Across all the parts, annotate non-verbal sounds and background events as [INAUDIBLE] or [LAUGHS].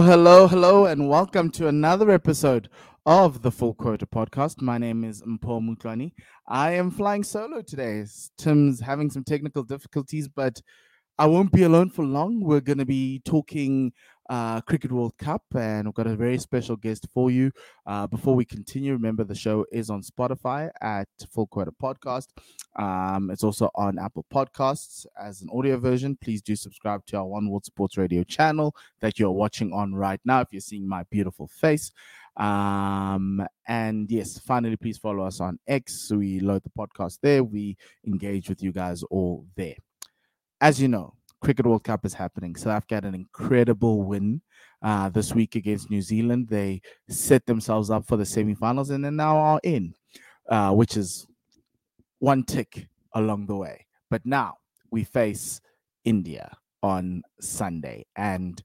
Hello, hello, and welcome to another episode of the Full Quota podcast. My name is Mpho Mutlani. I am flying solo today. Tim's having some technical difficulties, but I won't be alone for long. We're going to be talking uh, Cricket World Cup, and we've got a very special guest for you. Uh, before we continue, remember the show is on Spotify at Full Quota Podcast. Um, it's also on Apple Podcasts as an audio version. Please do subscribe to our One World Sports Radio channel that you're watching on right now if you're seeing my beautiful face. Um, and yes, finally, please follow us on X. We load the podcast there. We engage with you guys all there. As you know, Cricket World Cup is happening. South Africa had an incredible win uh, this week against New Zealand. They set themselves up for the semi-finals and they now are in, uh, which is one tick along the way. But now we face India on Sunday, and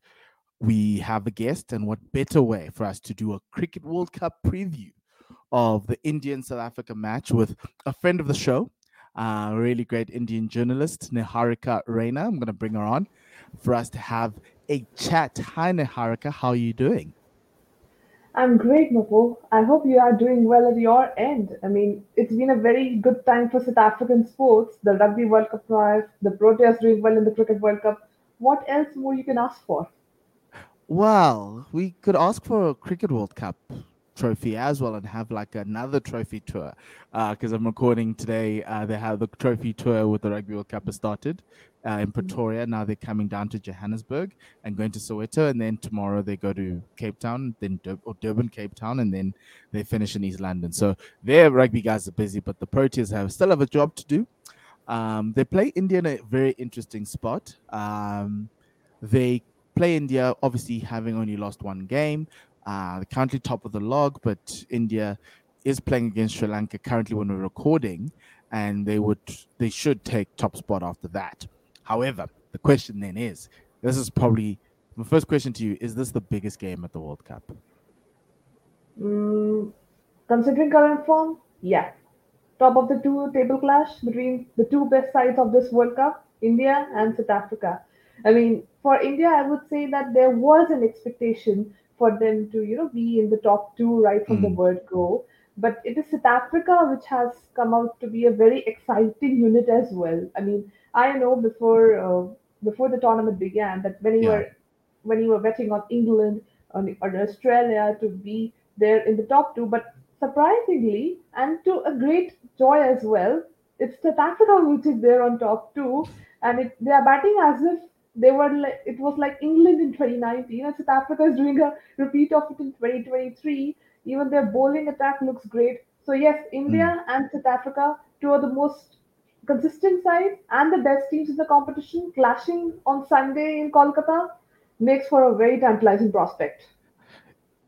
we have a guest. And what better way for us to do a Cricket World Cup preview of the Indian South Africa match with a friend of the show, uh, really great Indian journalist, Niharika Raina. I'm going to bring her on for us to have a chat. Hi, Niharika. How are you doing? I'm great, Mpho. I hope you are doing well at your end. I mean, it's been a very good time for South African sports. The Rugby World Cup live, the Proteas doing well in the Cricket World Cup. What else more you can ask for? Well, we could ask for a Cricket World Cup trophy as well and have like another trophy tour because uh, I'm recording today. Uh, they have the trophy tour with the Rugby World Cup has started uh, in mm-hmm. Pretoria. Now they're coming down to Johannesburg and going to Soweto, and then tomorrow they go to Cape Town, then Dur- or Durban, Cape Town, and then they finish in East London. So their rugby guys are busy, but the Proteas have still have a job to do. Um, they play India in a very interesting spot. Um, they play India, obviously having only lost one game. Uh, currently top of the log, but India is playing against Sri Lanka currently when we're recording, and they would they should take top spot after that. However, the question then is, this is probably my first question to you: Is this the biggest game at the World Cup? Mm, considering current form, yeah. Top of the two table clash between the two best sides of this World Cup, India and South Africa. I mean, for India, I would say that there was an expectation for them to you know be in the top two right from mm. the hmm. word go. But it is South Africa which has come out to be a very exciting unit as well. I mean, I know before uh, before the tournament began that when you yeah. were when you were betting on England on, on Australia to be there in the top two, but surprisingly and to a great joy as well, it's South Africa which is there on top two, and it, they are batting as if they were like it was like England in 2019 and South Africa is doing a repeat of it in 2023. Even their bowling attack looks great. So yes, India mm. and South Africa, two of the most consistent sides and the best teams in the competition, clashing on Sunday in Kolkata, makes for a very tantalizing prospect.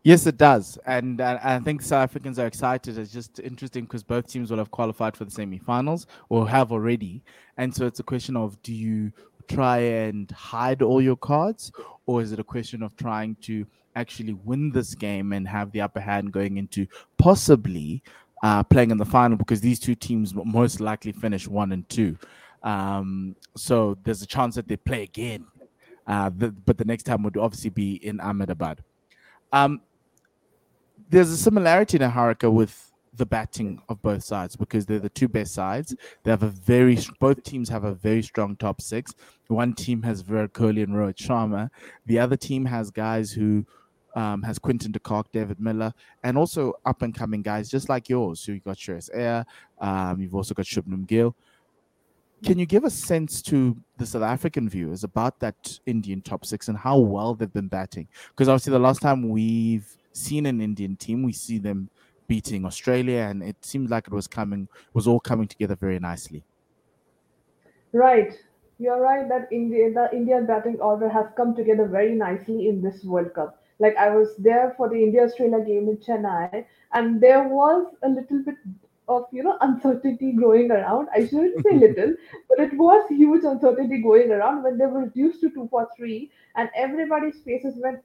Yes, it does, and uh, I think South Africans are excited. It's just interesting because both teams will have qualified for the semi-finals or have already, and so it's a question of do you try and hide all your cards, or is it a question of trying to actually win this game and have the upper hand going into possibly uh, playing in the final? Because these two teams most likely finish one and two. Um, so there's a chance that they play again. Uh, the, but the next time would obviously be in Ahmedabad. Um, there's a similarity Niharika with the batting of both sides because they're the two best sides. They have a very both teams have a very strong top six. One team has Virat Kohli and Rohit Sharma. The other team has guys who um, has Quinton de Kock, David Miller, and also up and coming guys just like yours. So you've got Shreyas Iyer, um, you've also got Shubman Gill. Can you give a sense to the South African viewers about that Indian top six and how well they've been batting? Because obviously, the last time we've seen an Indian team, we see them beating Australia, and it seemed like it was coming was all coming together very nicely. Right, you're right that India, the Indian batting order has come together very nicely in this World Cup. Like I was there for the India Australia game in Chennai, and there was a little bit of you know uncertainty growing around. I shouldn't say [LAUGHS] little, but it was huge uncertainty going around when they were reduced to two for three, and everybody's faces went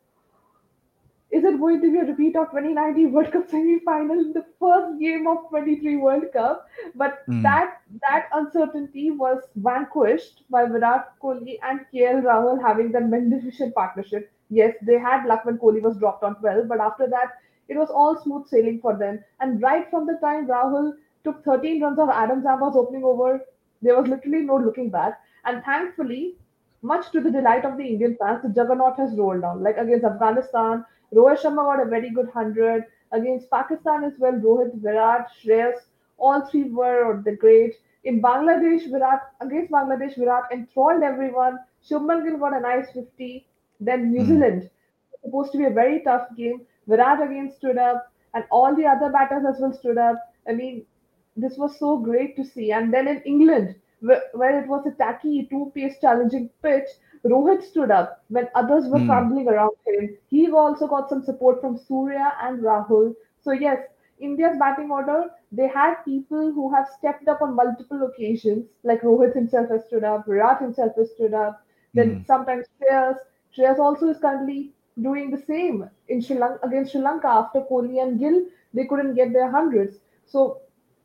is it going to be a repeat of 2019 World Cup semi-final in the first game of 23 World Cup? But mm. that that uncertainty was vanquished by Virat Kohli and KL Rahul having that magnificent partnership. Yes, they had luck when Kohli was dropped on 12, but after that, it was all smooth sailing for them. And right from the time Rahul took 13 runs of Adam Zampa's opening over, there was literally no looking back. And thankfully, much to the delight of the Indian fans, the juggernaut has rolled on. Like against Afghanistan, Rohit Sharma got a very good 100. Against Pakistan as well, Rohit, Virat, Shreyas, all three were the great. In Bangladesh, Virat against Bangladesh, Virat enthralled everyone. Shubman Gill got a nice 50. Then New Mm. Zealand, supposed to be a very tough game. Virat again stood up, and all the other batters as well stood up. I mean, this was so great to see. And then in England, where, where it was a tacky, two pace challenging pitch, Rohit stood up when others were Mm. crumbling around him. He also got some support from Surya and Rahul. So, yes, India's batting order, they had people who have stepped up on multiple occasions, like Rohit himself has stood up, Virat himself has stood up. Then Mm. sometimes Shreyas. Shreyas also is currently doing the same in Sri Lanka against Sri Lanka after Kohli and Gill. They couldn't get their hundreds. So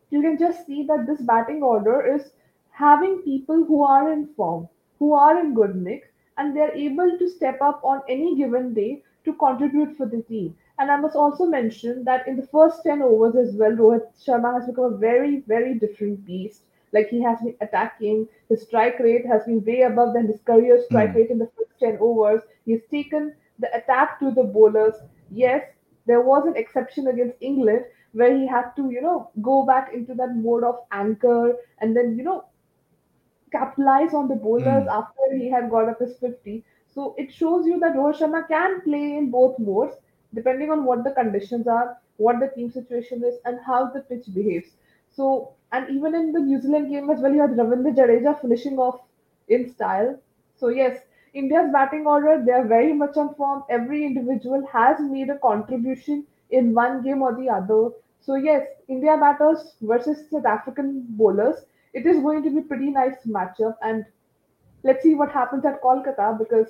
you can just see that this batting order is having people who are in form, who are in good nick, and they're able to step up on any given day to contribute for the team. And I must also mention that in the first 10 overs as well, Rohit Sharma has become a very, very different beast. Like he has been attacking, his strike rate has been way above than his career strike Mm. rate in the first 10 overs. He's taken the attack to the bowlers. Yes, there was an exception against England where he had to, you know, go back into that mode of anchor and then, you know, capitalize on the bowlers Mm. after he had got up his 50. So it shows you that Rohit Sharma can play in both modes depending on what the conditions are, what the team situation is, and how the pitch behaves. So, and even in the New Zealand game as well, you had Ravindra Jadeja finishing off in style. So, yes, India's batting order, they are very much on form. Every individual has made a contribution in one game or the other. So, yes, India batters versus South African bowlers it is going to be pretty nice matchup and let's see what happens at Kolkata because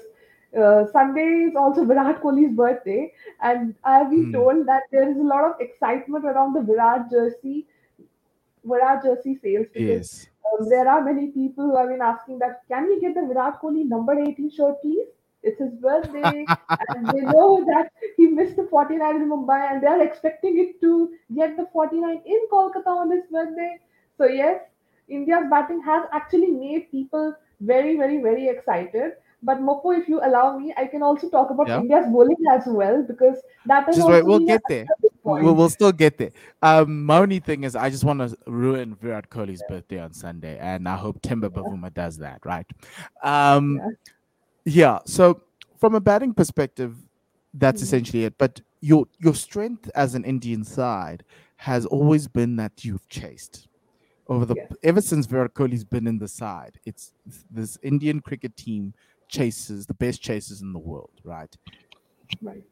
uh, Sunday is also [LAUGHS] Virat Kohli's birthday and I have been Mm. told that there is a lot of excitement around the Virat jersey Virat jersey sales because Yes. um, there are many people who have been asking that can we get the Virat Kohli number 18 shirt please it's his birthday [LAUGHS] and they know that he missed the 49 in Mumbai and they are expecting it to get the 49 in Kolkata on his birthday so yes India's batting has actually made people very, very, very excited. But Mopo, if you allow me, I can also talk about Yeah. India's bowling as well because that is. Just wait, we'll get there. We'll, we'll still get there. Um, my only thing is, I just want to ruin Virat Kohli's birthday on Sunday, and I hope Temba Bavuma does that, right? Um, Yeah. yeah. So, from a batting perspective, that's Mhm. essentially it. But your your strength as an Indian side has always been that you've chased over the Yes. ever since Virat Kohli's been in the side. It's this Indian cricket team chases the best chasers in the world, right? Right.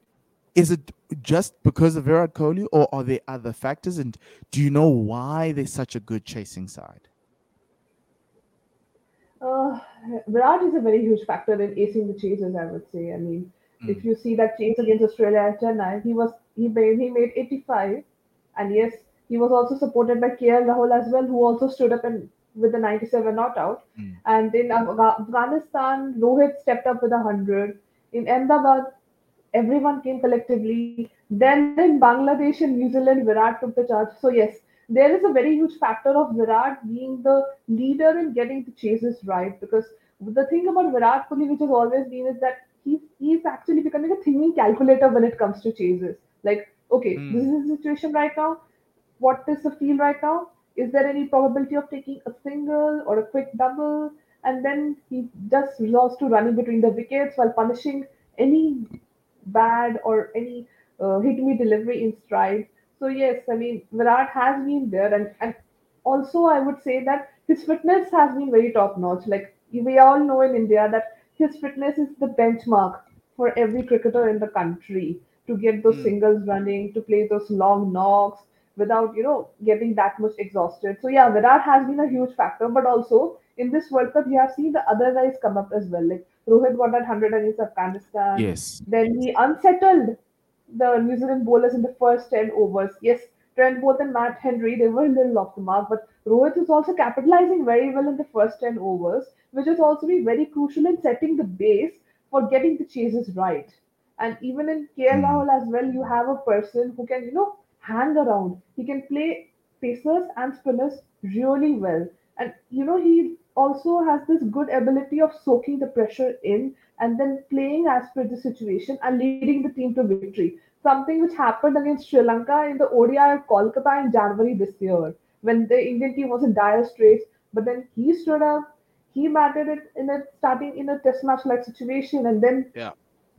is it just because of Virat Kohli, or are there other factors? And do you know why they're such a good chasing side? Uh, Virat is a very huge factor in acing the chases, I would say. I mean, if Mm. you see that chase against Australia at Chennai, he was he made he made 85, and yes, he was also supported by KL Rahul as well, who also stood up and with the 97 not out. Mm. And in Afghanistan, Rohit stepped up with a hundred. In Ahmedabad, everyone came collectively. Then in Bangladesh and New Zealand, Virat took the charge. So yes, there is a very huge factor of Virat being the leader in getting the chases right. Because the thing about Virat Kohli, which has always been, is that he's he's actually becoming a thinking calculator when it comes to chases. Like, okay, Mm. this is the situation right now. What is the feel right now? Is there any probability of taking a single or a quick double? And then he just resolves to running between the wickets while punishing any bad or any uh, hit me delivery in stride. So yes, I mean Virat has been there, and and also I would say that his fitness has been very top notch. Like we all know in India that his fitness is the benchmark for every cricketer in the country to get those Mm. singles running, to play those long knocks without you know getting that much exhausted. So yeah, Virat has been a huge factor, but also in this World Cup, you have seen the other guys come up as well. Like Rohit got that hundred against Afghanistan. Yes. Then he unsettled the New Zealand bowlers in the first 10 overs. Yes, Trent Boult and Matt Henry, they were a little off the mark, but Rohit is also capitalizing very well in the first 10 overs, which has also been very crucial in setting the base for getting the chases right. And even in KL Mm. Rahul as well, you have a person who can, you know, hang around. He can play pacers and spinners really well. And, you know, he also has this good ability of soaking the pressure in and then playing as per the situation and leading the team to victory. Something which happened against Sri Lanka in the ODI at Kolkata in January this year when the Indian team was in dire straits. But then he stood up, he batted it in a starting in a test match like situation, and then Yeah.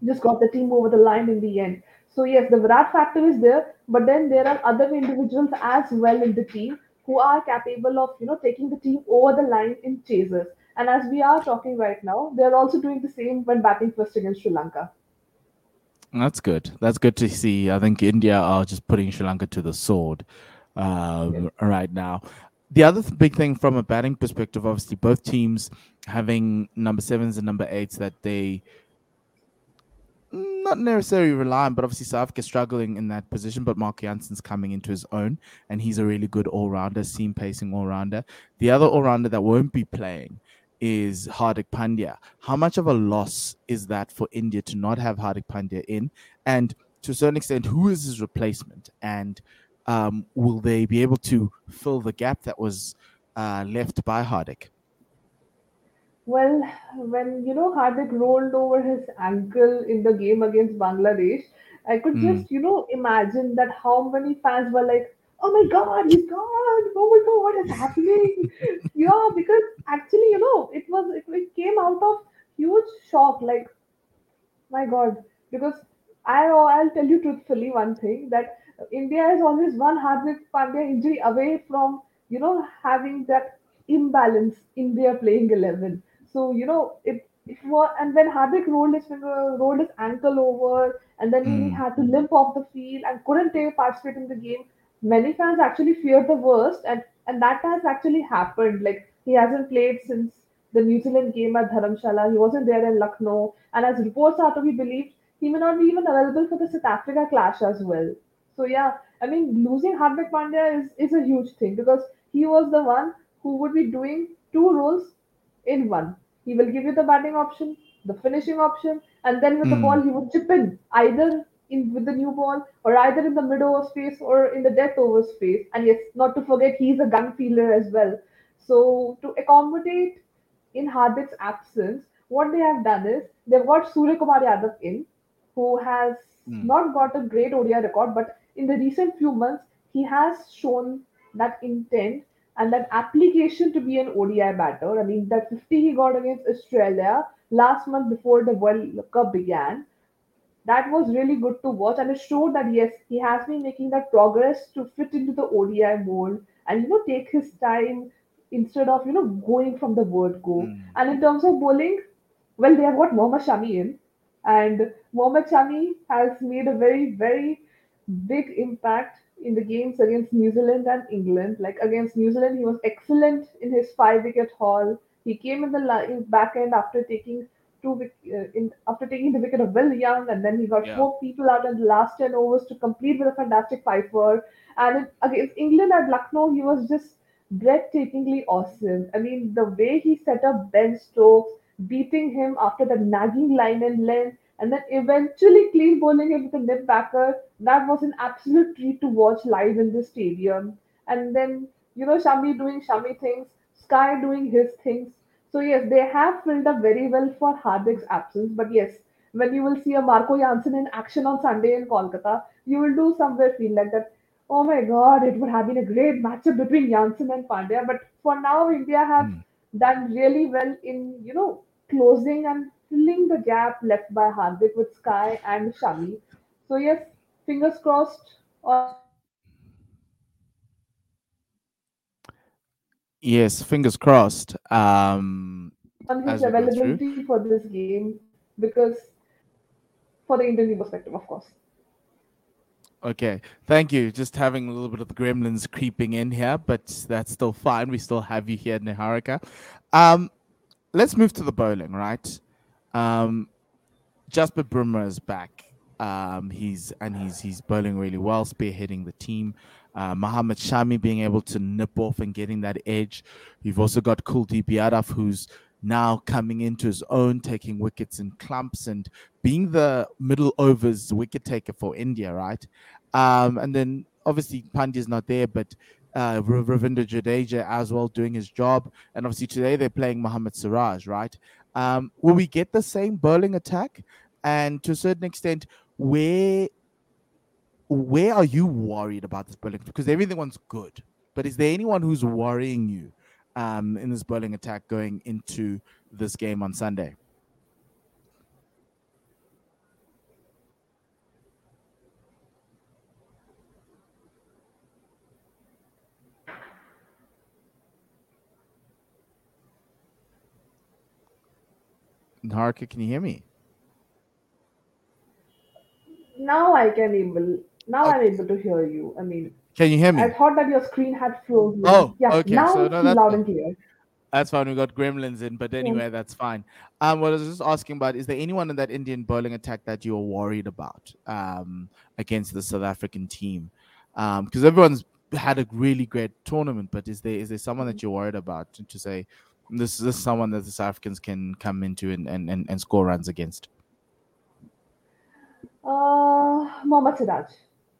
just got the team over the line in the end. So yes, the Virat factor is there, but then there are other individuals as well in the team who are capable of you know taking the team over the line in chases. And as we are talking right now, they are also doing the same when batting first against Sri Lanka. That's good. That's good to see. I think India are just putting Sri Lanka to the sword Yes. um, right now. The other th- big thing from a batting perspective, obviously, both teams having number sevens and number eights that they not necessarily rely on, but obviously South Africa struggling in that position. But Marco Jansen's coming into his own, and he's a really good all rounder, seam pacing all rounder. The other all rounder that won't be playing is Hardik Pandya. How much of a loss is that for India to not have Hardik Pandya in? And to a certain extent, who is his replacement? And um, will they be able to fill the gap that was uh, left by Hardik? Well, when you know Hardik rolled over his ankle in the game against Bangladesh, I could Mm, just you know imagine that how many fans were like, "Oh my God, he's gone! Oh my God, what is happening?" [LAUGHS] Yeah, because actually, you know, it was it, it came out of huge shock. Like my God, because I I'll tell you truthfully one thing that India is always one Hardik Pandya injury away from you know having that imbalance in their playing eleven. So you know it. It was, and when Hardik rolled his finger, rolled his ankle over, and then he mm, had to limp off the field and couldn't take participate in the game. Many fans actually feared the worst, and and that has actually happened. Like he hasn't played since the New Zealand game at Dharamshala. He wasn't there in Lucknow, and as reports are to be believed, he may not be even available for the South Africa clash as well. So yeah, I mean losing Hardik Pandya is, is a huge thing because he was the one who would be doing two roles in one. He will give you the batting option, the finishing option, and then with the ball mm, he would chip in either in with the new ball or either in the mid over space or in the death over space. And yes, not to forget he's a gun fielder as well. So to accommodate in Hardik's absence, what they have done is they've got Suryakumar Yadav in, who has mm, not got a great ODI record, but in the recent few months, he has shown that intent and that application to be an ODI batter. I mean, that 50 he got against Australia last month before the World Cup began that was really good to watch and it showed that yes he has been making that progress to fit into the odi mold and you know take his time instead of you know going from the word go mm. and in terms of bowling well they have got Mohammad Shami in and Mohammad Shami has made a very very big impact in the games against New Zealand and England. Like against New Zealand, he was excellent in his five wicket haul. He came in the back end after taking two uh, in after taking the wicket of Will Young, and then he got Yeah. four people out in the last ten overs to complete with a fantastic five for. And it, against England at Lucknow, he was just breathtakingly awesome. I mean, the way he set up Ben Stokes, beating him after the nagging line and length, and then eventually clean bowling him with a nip backer. That was an absolute treat to watch live in the stadium. And then, you know, Shami doing Shami things, Sky doing his things. So yes, they have filled up very well for Hardik's absence. But yes, when you will see a Marco Jansen in action on Sunday in Kolkata, you will do somewhere feel like that. Oh my God, it would have been a great matchup between Jansen and Pandya. But for now, India have Mm. done really well in you know closing and filling the gap left by Hardik with Sky and Shami. So yes, fingers crossed Yes, fingers crossed. on his availability for this game because Yes, fingers crossed. Um, as we go through. for the Indian perspective, of course. Okay, thank you. Just having a little bit of the gremlins creeping in here, but that's still fine. We still have you here, Niharika. Um, let's move to the bowling, right? Um, Jasprit Bumrah is back. Um, he's and he's he's bowling really well, spearheading the team. Uh, Shami being able to nip off and getting that edge. You've also got Kuldeep Yadav, who's now coming into his own, taking wickets in clumps and being the middle overs wicket taker for India, right? Um, and then obviously Pandya's not there, but uh, Ravindra Jadeja as well doing his job. And obviously today they're playing Mohammad Siraj, right? Um, will we get the same bowling attack? And to a certain extent, where where are you worried about this bowling? Because everyone's good, but is there anyone who's worrying you um, in this bowling attack going into this game on Sunday? Harika, can you hear me? Now I can able. Now I'm able to hear you. I mean, Can you hear me? I thought that your screen had frozen. Oh, yeah. okay, Now so it's no, that's loud and clear. That's fine. We got gremlins in, but anyway, that's fine. Um, what I was just asking about is there anyone in that Indian bowling attack that you're worried about um, against the South African team? Um, because everyone's had a really great tournament, but is there is there someone that you're worried about to say this this is someone that the South Africans can come into and, and, and, and score runs against? Uh, Mohammad Siraj.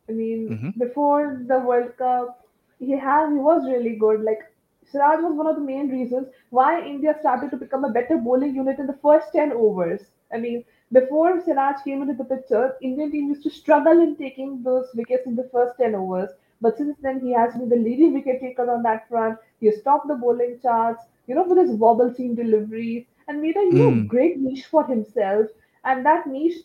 I mean, Mhm. before the World Cup, he has he was really good. Like Siraj was one of the main reasons why India started to become a better bowling unit in the first ten overs. I mean, before Siraj came into the picture, Indian team used to struggle in taking those wickets in the first ten overs. But since then, he has been the leading wicket taker on that front. He has topped the bowling charts, you know, with his wobble seam deliveries, and made a Mm. great niche for himself. And that niche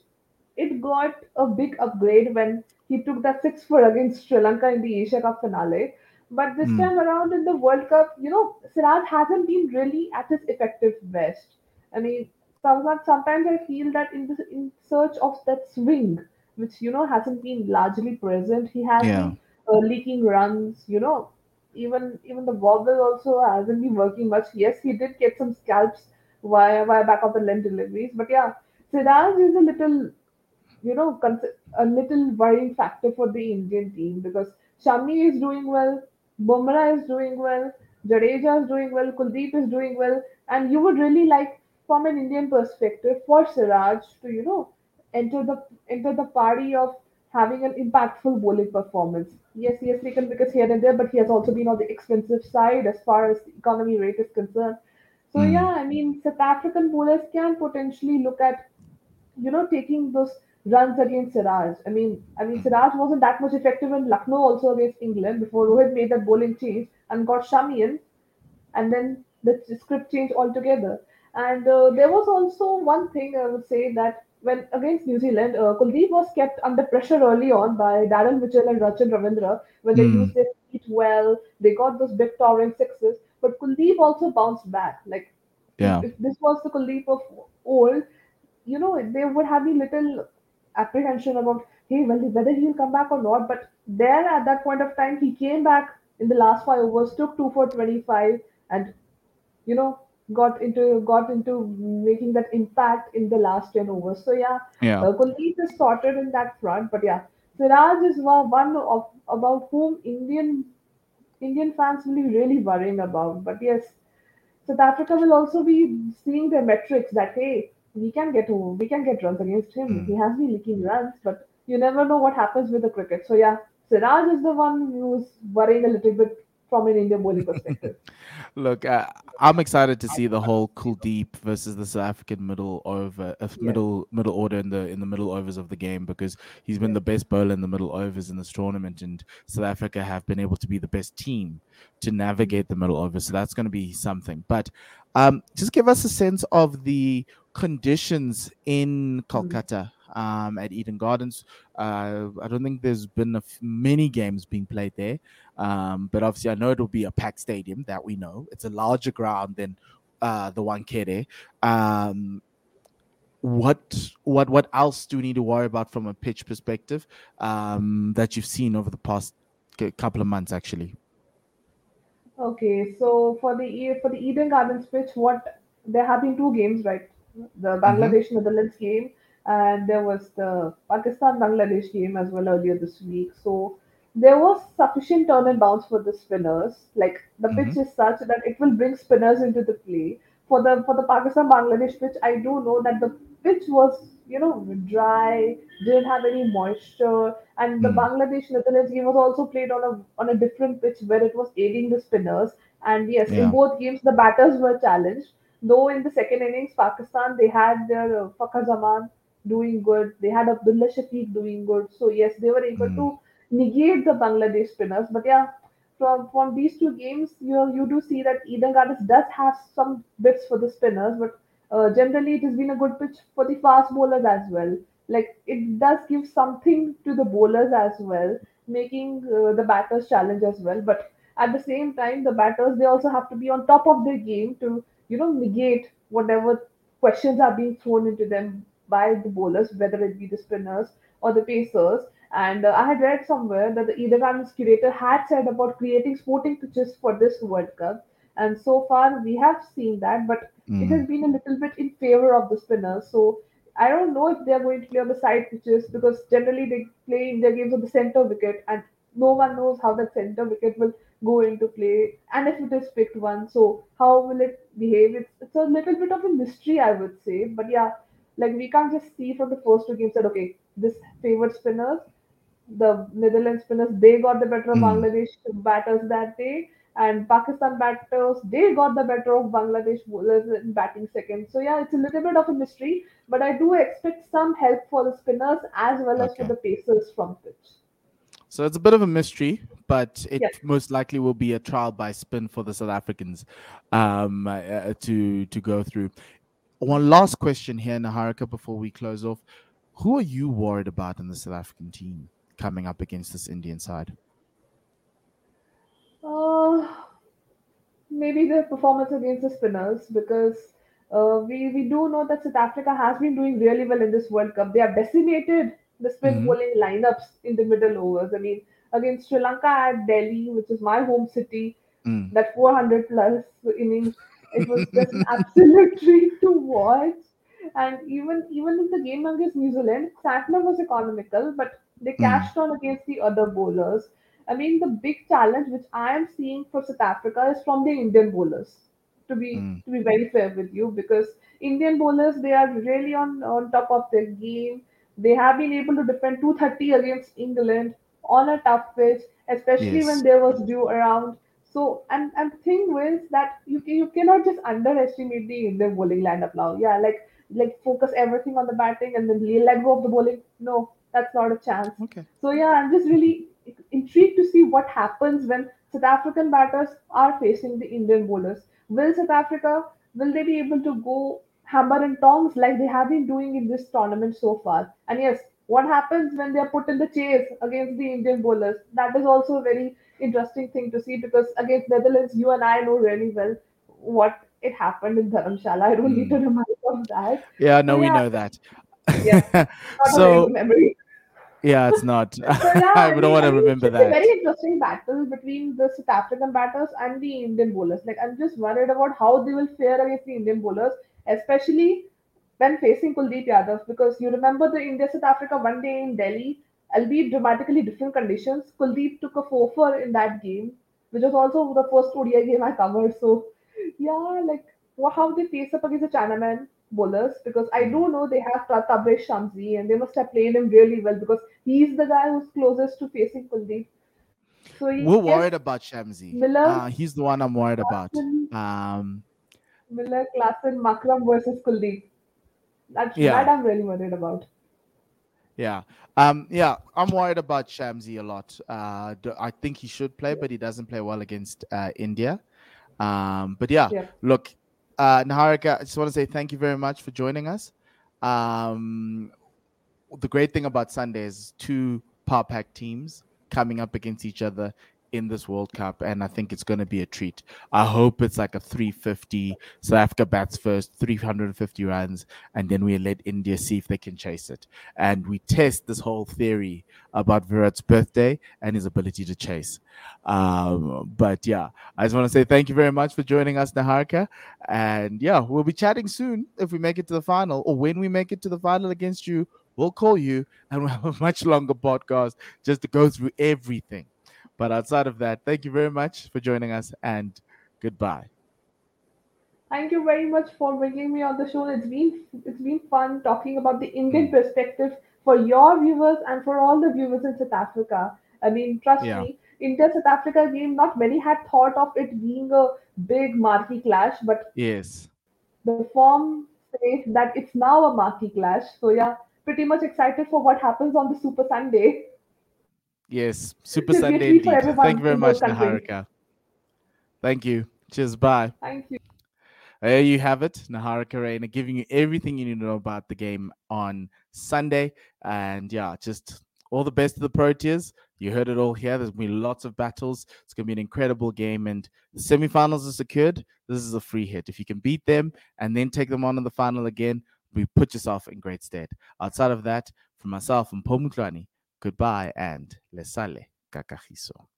it got a big upgrade when he took that six for against Sri Lanka in the Asia Cup finale. But this Mm. time around in the World Cup, you know, Siraj hasn't been really at his effective best. I mean, sometimes, sometimes I feel that in this, in search of that swing, which you know hasn't been largely present, he has Yeah. been uh, leaking runs. You know, even even the wobble also hasn't been working much. Yes, he did get some scalps via via back of the length deliveries, but yeah, Siraj is a little you know, a little worrying factor for the Indian team because Shami is doing well, Bumrah is doing well, Jadeja is doing well, Kuldeep is doing well, and you would really like, from an Indian perspective, for Siraj to you know enter the enter the party of having an impactful bowling performance. Yes, he has taken wickets here and there, but he has also been on the expensive side as far as the economy rate is concerned. So Mm. yeah, I mean, South African bowlers can potentially look at you know, taking those runs against Siraj. I mean, I mean, Siraj wasn't that much effective in Lucknow also against England before Rohit made that bowling change and got Shami in, and then the script changed altogether. And uh, there was also one thing I would say that when against New Zealand, uh, Kuldeep was kept under pressure early on by Darren Mitchell and Rachin Ravindra when they Mm. used their feet well. They got those big towering sixes, but Kuldeep also bounced back. Like Yeah. if, this was the Kuldeep of old, you know, there would have been little apprehension about, hey, well, whether he'll come back or not. But there, at that point of time, he came back in the last five overs, took two for 25, and you know, got into got into making that impact in the last 10 overs. So yeah, Yeah. uh, Kuldeep is sorted in that front. But yeah, Siraj is one of about whom Indian Indian fans will be really worrying about. But yes, South Africa will also be seeing their metrics that hey, we can get we can get runs against him. Mm. He has been leaking runs, but you never know what happens with the cricket. So yeah, Siraj is the one who's worrying a little bit from an Indian bowling perspective. [LAUGHS] Look, uh, I'm excited to see the whole Kuldeep versus the South African middle over, uh, middle middle order in the in the middle overs of the game because he's been the best bowler in the middle overs in this tournament, and South Africa have been able to be the best team to navigate the middle overs. So that's going to be something. But um, just give us a sense of the conditions in Kolkata um, at Eden Gardens. Uh, I don't think there's been a f- many games being played there. Um, but obviously, I know it'll be a packed stadium that we know. It's a larger ground than uh, the Wankhede. Um, what what what else do we need to worry about from a pitch perspective um, that you've seen over the past couple of months, actually? Okay, so for the for the Eden Gardens pitch, what there have been two games, right? The Mm-hmm. Bangladesh Netherlands game, and there was the Pakistan Bangladesh game as well earlier this week. So there was sufficient turn and bounce for the spinners. Like the pitch Mhm. is such that it will bring spinners into the play. for the for the Pakistan Bangladesh pitch, I do know that the pitch was you know dry, didn't have any moisture, and the Mm, Bangladesh Netherlands game was also played on a on a different pitch where it was aiding the spinners. And yes, in both games the batters were challenged. Though in the second innings, Pakistan they had their uh, Fakhar Zaman doing good, they had Abdullah Shafiq doing good. So yes, they were able Mm, to negate the Bangladesh spinners. But yeah, from from these two games, you you do see that Eden Gardens does have some bits for the spinners, but uh, generally it has been a good pitch for the fast bowlers as well. Like it does give something to the bowlers as well, making uh, the batters challenge as well. But at the same time, the batters they also have to be on top of their game to you know negate whatever questions are being thrown into them by the bowlers, whether it be the spinners or the pacers. And uh, I had read somewhere that the Gardens curator had said about creating sporting pitches for this World Cup. And so far, we have seen that, but it has mm, been a little bit in favor of the spinners. So I don't know if they're going to play on the side pitches because generally they play in their games on the center wicket, and no one knows how that center wicket will go into play and if it is picked one. So how will it behave? It's it's a little bit of a mystery, I would say. But yeah, like we can't just see from the first two games that okay, this favored spinners the Netherlands spinners they got the better of mm. Bangladesh batters that day, and Pakistan batters they got the better of Bangladesh bowlers in batting second. So yeah, it's a little bit of a mystery, but I do expect some help for the spinners as well as for the pacers from pitch. So it's a bit of a mystery, but it Yes. most likely will be a trial by spin for the South Africans um, uh, uh, to to go through. One last question here, Niharika, before we close off. Who are you worried about in the South African team coming up against this Indian side? Uh, maybe the performance against the spinners because uh, we we do know that South Africa has been doing really well in this World Cup. They have decimated the spin hmm bowling lineups in the middle overs. I mean, against Sri Lanka at Delhi, which is my home city, Mm. that 400 plus innings, it was just an absolute [LAUGHS] treat to watch. And even even in the game against New Zealand, Santner was economical, but they Mm. cashed on against the other bowlers. I mean, the big challenge which I am seeing for South Africa is from the Indian bowlers. To be Mm. to be very fair with you, because Indian bowlers they are really on on top of their game. They have been able to defend 230 against England on a tough pitch, especially when there was dew around. So and and the thing is that you you cannot just underestimate the Indian bowling lineup now. Yeah, like like focus everything on the batting and then let go of the bowling. No, that's not a chance. Okay. So yeah, I'm just really intrigued to see what happens when South African batters are facing the Indian bowlers. Will South Africa will they be able to go hammer and tongs like they have been doing in this tournament so far? And yes, what happens when they are put in the chase against the Indian bowlers? That is also a very interesting thing to see because against Netherlands, you and I know really well what it happened in Dharamshala. I don't need to Mm. remind of that. Yeah, no, we know that. Yeah, not a very good so yeah, it's not. [LAUGHS] So [LAUGHS] yeah, I don't want to remember should be a that. very interesting battle between the South African batters and the Indian bowlers. Like, I'm just worried about how they will fare against the Indian bowlers, especially when facing Kuldeep Yadav. Because you remember the India South Africa one day in Delhi, albeit dramatically different conditions. Kuldeep took a four in that game, which was also the first ODI game I covered. So, yeah, like how they face up against the Chinaman bowlers because I do know they have Tabraiz Shamsi and they must have played him really well because he's the guy who's closest to facing Kuldeep. So We're worried about Shamsi. Miller, Uh, he's the one I'm worried about. Um, Miller, Klaasen, Markram versus Kuldeep. That's yeah, that I'm really worried about. yeah, um, yeah. I'm worried about Shamsi a lot. Uh, I think he should play, but he doesn't play well against uh, India. Um, but yeah, yeah. look, uh, Niharika, I just want to say thank you very much for joining us. Um, the great thing about Sunday is two power pack teams coming up against each other in this World Cup, and I think it's going to be a treat. I hope it's like a 350. South Africa bats first, 350 runs, and then we let India see if they can chase it. And we test this whole theory about Virat's birthday and his ability to chase. Um, but yeah, I just want to say thank you very much for joining us, Niharika. And yeah, we'll be chatting soon if we make it to the final, or when we make it to the final against you we'll call you and we'll have a much longer podcast just to go through everything. But outside of that, thank you very much for joining us and goodbye. Thank you very much for bringing me on the show. It's been it's been fun talking about the Indian Mm. perspective for your viewers and for all the viewers in South Africa. I mean, trust Yeah. me, India South Africa game. Not many had thought of it being a big marquee clash, but Yes. the form says that it's now a marquee clash. So yeah, pretty much excited for what happens on the Super Sunday. [LAUGHS] Yes. [LAUGHS] Super It'll be a Sunday indeed. Thank you very much. Niharika. Thank you. Cheers. Bye. Thank you. There you have it, Niharika Raina giving you everything you need to know about the game on Sunday. And yeah, just all the best to the Proteas. You heard it all here. There's going to be lots of battles. It's going to be an incredible game. And the semifinals are secured. This is a free hit. If you can beat them and then take them on in the final again, we put yourself in great stead. Outside of that, for myself and Paul Muklani, Goodbye and le sale cacajizo.